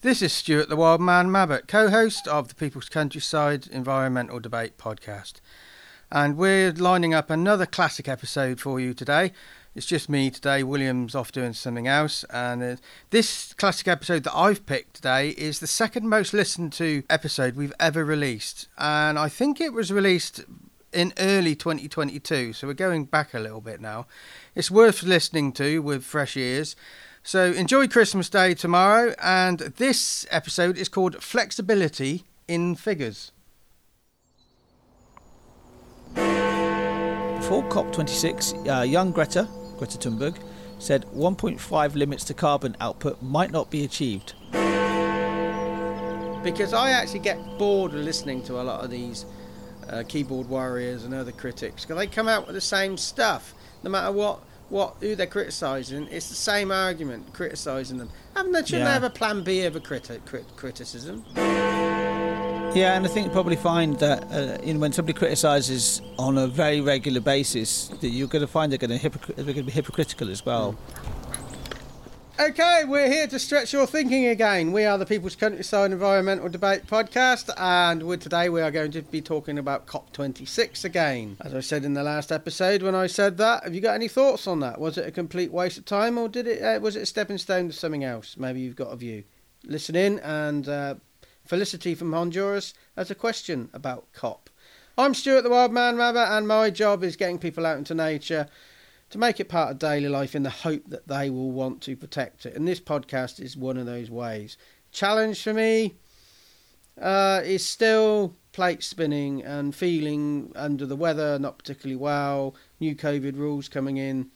This is Stuart the Wild Man Mabbott, co host of the People's Countryside Environmental Debate podcast. And we're lining up another classic episode for you today. It's just me today. William's off doing something else. And uh, this classic episode that I've picked today is the second most listened to episode we've ever released. And I think it was released in early 2022. So we're going back a little bit now. It's worth listening to with fresh ears. So enjoy Christmas Day tomorrow, and this episode is called Flexibility in Figures. Before COP26, uh, young Greta, Greta Thunberg, said 1.5 limits to carbon output might not be achieved. Because I actually get bored of listening to a lot of these uh, keyboard warriors and other critics, because they come out with the same stuff, no matter what what who they're criticising. It's the same argument criticising them. Haven't they? Shouldn't Yeah. they have a plan B of a criti- crit- criticism? Yeah, and I think you probably find that uh, you know, when somebody criticises on a very regular basis, that you're going to find they're going to, hypocr- they're going to be hypocritical as well. Okay, we're here to stretch your thinking again. We are the People's Countryside Environmental Debate Podcast, and today we are going to be talking about COP26 again. As I said in the last episode, when I said that, have you got any thoughts on that? Was it a complete waste of time, or did it? Uh, was it a stepping stone to something else? Maybe you've got a view. Listen in, and uh, Felicity from Honduras has a question about COP. I'm Stuart the Wild Man Mabbott, and my job is getting people out into nature to make it part of daily life in the hope that they will want to protect it. And this podcast is one of those ways. Challenge for me uh, is still plate spinning and feeling under the weather, not particularly well. New COVID rules coming in.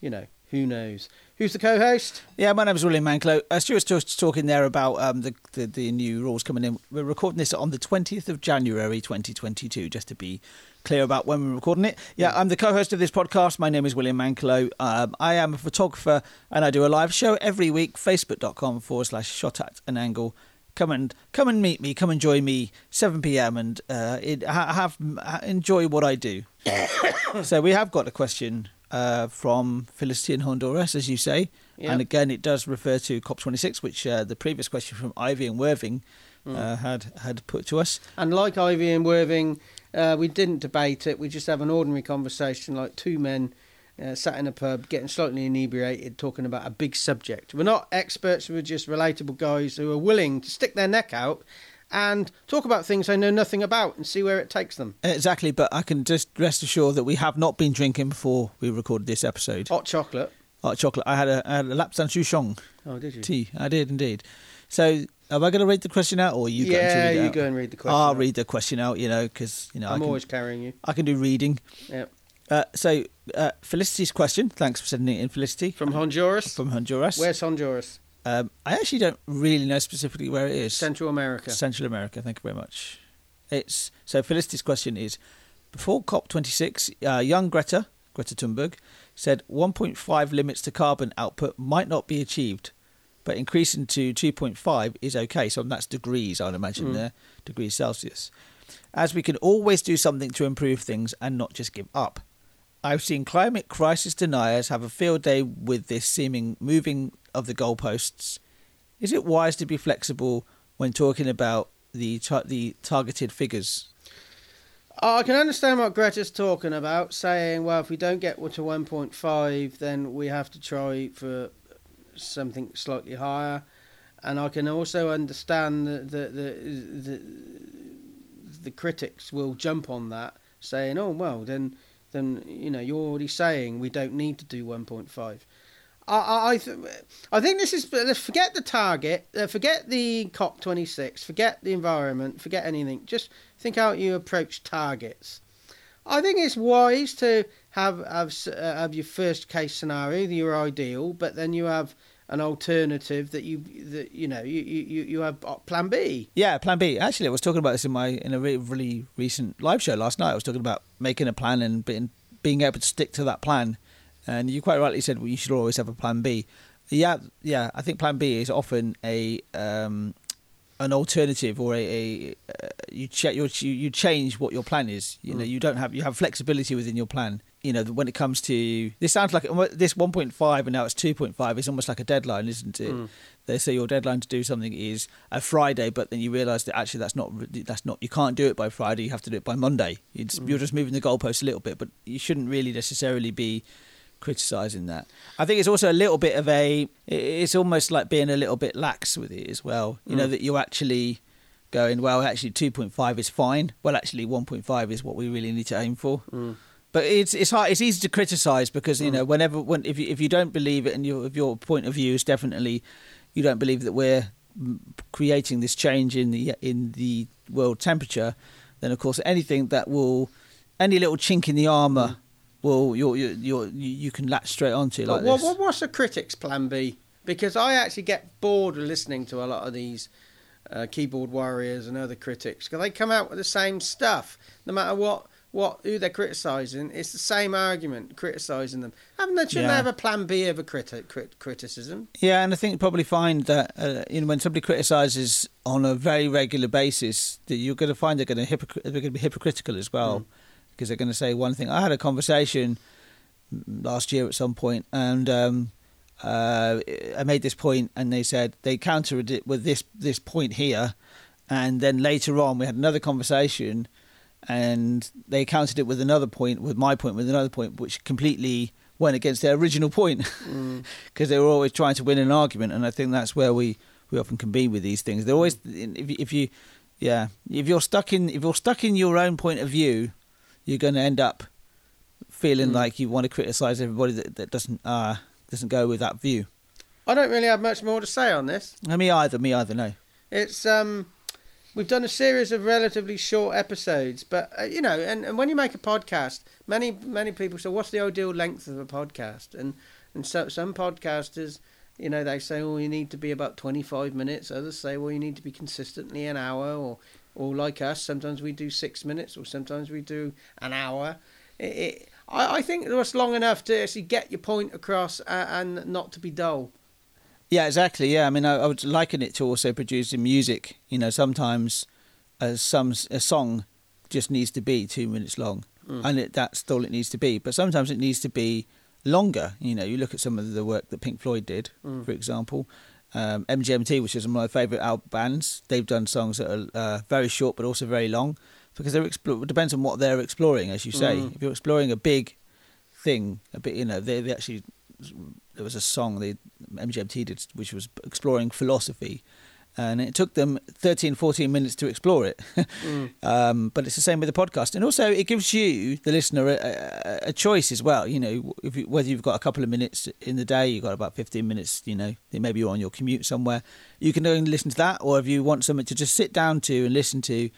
You know, who knows? Who's the co host? Yeah, my name is William Manclow. Uh, Stuart's just talking there about um, the, the the new rules coming in. We're recording this on the 20th of January 2022, just to be clear about when we're recording it. Yeah, I'm the co-host of this podcast. My name is William Manclow. Um, I am a photographer and I do a live show every week. Facebook.com forward slash shot at an angle. Come and come and meet me. Come and join me. 7 p.m. and uh, it, ha- have ha- enjoy what I do. so we have got a question uh, from Felicity in Honduras, as you say, Yeah. and again it does refer to COP26, which uh, the previous question from Ivy and Worthing uh, had had put to us. And like Ivy and Worthing, uh, we didn't debate it. We just have an ordinary conversation, like two men uh, sat in a pub, getting slightly inebriated, talking about a big subject. We're not experts. We're just relatable guys who are willing to stick their neck out and talk about things they know nothing about and see where it takes them. Exactly, but I can just rest assured that we have not been drinking before we recorded this episode. Hot chocolate. Hot chocolate. I had a, I had a Lapsang Souchong Oh, did you? tea. I did indeed. So, am I going to read the question out, or are you going to yeah, read it you out? go and read the question. I'll out. read the question out. You know, because you know I I'm can, always carrying you. I can do reading. Yeah. Uh, so, uh, Felicity's question. Thanks for sending it in, Felicity. From Honduras. from Honduras. Where's Honduras? Um, I actually don't really know specifically where it is. Central America. Central America. Thank you very much. It's so Felicity's question is: Before COP26, uh, young Greta Greta Thunberg said 1.5 limits to carbon output might not be achieved, but increasing to 2.5 is okay. So that's degrees, I'd imagine mm. there, degrees Celsius. As we can always do something to improve things and not just give up. I've seen climate crisis deniers have a field day with this seeming moving of the goalposts. Is it wise to be flexible when talking about the tar- the targeted figures? I can understand what Greta's talking about, saying, well, if we don't get to 1.5, then we have to try for something slightly higher. And I can also understand that the, the, the, the critics will jump on that, saying, oh, well, then, then you know, you're already saying we don't need to do 1.5. I, I, th- I think this is. Let's forget the target. Uh, forget the COP twenty six. Forget the environment. Forget anything. Just think how you approach targets. I think it's wise to have have uh, have your first case scenario, your ideal, but then you have an alternative that you that you know you you, you have uh, plan B. Yeah, Plan B. Actually, I was talking about this in my in a really, really recent live show last night. I was talking about making a plan and being being able to stick to that plan. And you quite rightly said, well, you should always have a Plan B. Yeah, yeah. I think Plan B is often a um, an alternative or a, a uh, you, ch- you you change what your plan is. You know, you don't have you have flexibility within your plan. You know, when it comes to this sounds like this 1.5 and now it's 2.5 is almost like a deadline, isn't it? Mm. They say your deadline to do something is a Friday, but then you realise that actually that's not that's not you can't do it by Friday. You have to do it by Monday. Mm. You're just moving the goalpost a little bit, but you shouldn't really necessarily be criticising that. I think it's also a little bit of a. It's almost like being a little bit lax with it as well. You mm. know that you're actually going well. Actually, two point five is fine. Well, actually, one point five is what we really need to aim for. But it's it's hard. It's easy to criticise because you mm. know whenever when if you if you don't believe it and your if your point of view is definitely you don't believe that we're creating this change in the in the world temperature, then of course anything that will any little chink in the armour. Mm well, you're, you're, you're, you can latch straight onto like what, this. What's the critics' plan B? Because I actually get bored of listening to a lot of these uh, keyboard warriors and other critics because they come out with the same stuff, no matter what what who they're criticising. It's the same argument criticising them. Haven't they? Shouldn't yeah. they have a plan B of a criti- crit- criticism? Yeah, and I think you probably find that uh, you know when somebody criticises on a very regular basis, that you're going to find they're going to hypocr- they're going to be hypocritical as well. Mm because they're going to say one thing. I had a conversation last year at some point, and um, uh, I made this point, and they said they countered it with this this point here, and then later on we had another conversation, and they countered it with another point, with my point, with another point, which completely went against their original point, because mm. they were always trying to win an argument, and I think that's where we we often can be with these things. They're always if if you yeah if you're stuck in if you're stuck in your own point of view you're going to end up feeling mm. like you want to criticise everybody that, that doesn't uh, doesn't go with that view. I don't really have much more to say on this. No, me either. Me either. No. It's um, we've done a series of relatively short episodes, but uh, you know, and, and when you make a podcast, many many people say, "What's the ideal length of a podcast?" And and so some podcasters, you know, they say, "Oh, you need to be about twenty five minutes." Others say, "Well, you need to be consistently an hour," or or like us, sometimes we do six minutes, or sometimes we do an hour. It, it, I, I think it's long enough to actually get your point across and, and not to be dull. Yeah, exactly. Yeah, I mean, I, I, would liken it to also producing music. You know, sometimes a, some a song just needs to be two minutes long, mm. and it, that's all it needs to be. But sometimes it needs to be longer. You know, you look at some of the work that Pink Floyd did, mm. for example, um, MGMT, which is one of my favourite bands, they've done songs that are uh, very short but also very long because they're it depends on what they're exploring, as you say. Mm. If you're exploring a big thing, a bit, you know, they, they actually there was a song they MGMT did which was exploring philosophy, and it took them 13, 14 minutes to explore it. mm. um, but it's the same with the podcast, and also it gives you, the listener, a, a, a choice as well. You know, you, whether you've got a couple of minutes in the day, you've got about fifteen minutes. You know, maybe you're on your commute somewhere, you can only listen to that, or if you want something to just sit down to and listen to.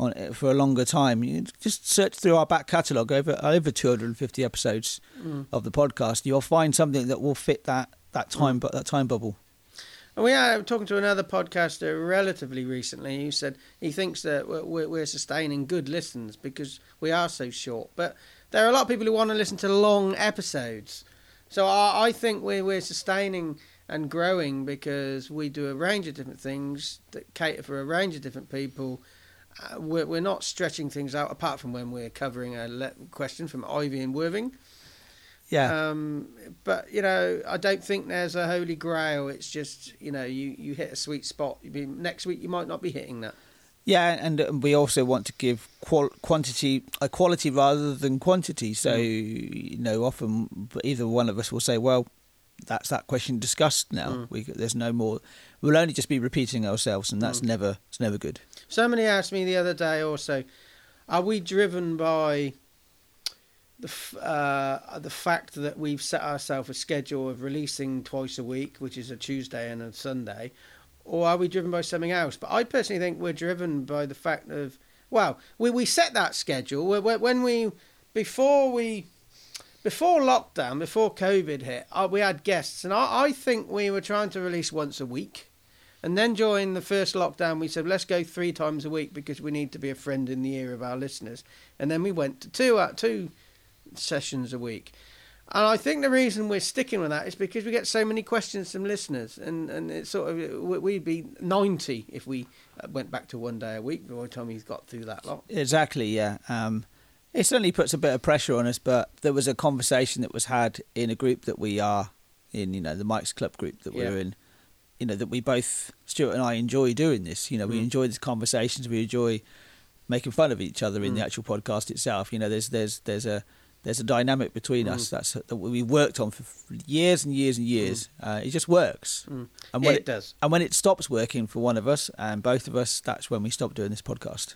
On, for a longer time, you just search through our back catalogue over over 250 episodes mm. of the podcast. You'll find something that will fit that that time mm. that time bubble. And we are talking to another podcaster relatively recently who said he thinks that we're, we're sustaining good listens because we are so short. But there are a lot of people who want to listen to long episodes. So I, I think we're, we're sustaining and growing because we do a range of different things that cater for a range of different people. Uh, we're, we're not stretching things out apart from when we're covering a le- question from Ivy and Worthing. Yeah. Um, but you know, I don't think there's a holy grail. It's just you know, you you hit a sweet spot. Be, next week you might not be hitting that. Yeah, and we also want to give qual- quantity, a quality rather than quantity. So mm. you know, often either one of us will say, "Well, that's that question discussed now. Mm. We, there's no more. We'll only just be repeating ourselves, and that's mm. never it's never good." Somebody asked me the other day also, "Are we driven by?" the uh, the fact that we've set ourselves a schedule of releasing twice a week, which is a Tuesday and a Sunday, or are we driven by something else? But I personally think we're driven by the fact of well, we we set that schedule when we before we before lockdown, before COVID hit, uh, we had guests, and I, I think we were trying to release once a week. And then during the first lockdown, we said, let's go three times a week because we need to be a friend in the ear of our listeners. And then we went to two, uh, two sessions a week. And I think the reason we're sticking with that is because we get so many questions from listeners, and, and it's sort of we'd be ninety if we uh, went back to one day a week by the time he's got through that lot. Exactly, yeah. Um, It certainly puts a bit of pressure on us, but there was a conversation that was had in a group that we are in, you know, the Mike's Club group that Yeah. we're in, you know, that we both, Stuart and I, enjoy doing this. You know, we Mm. enjoy these conversations, we enjoy making fun of each other in the Mm. actual podcast itself. You know, there's there's there's a there's a dynamic between us Mm. that's that we worked on for years and years and years. Uh, it just works, Mm. and when it it, does. and when it stops working for one of us and both of us, that's when we stop doing this podcast.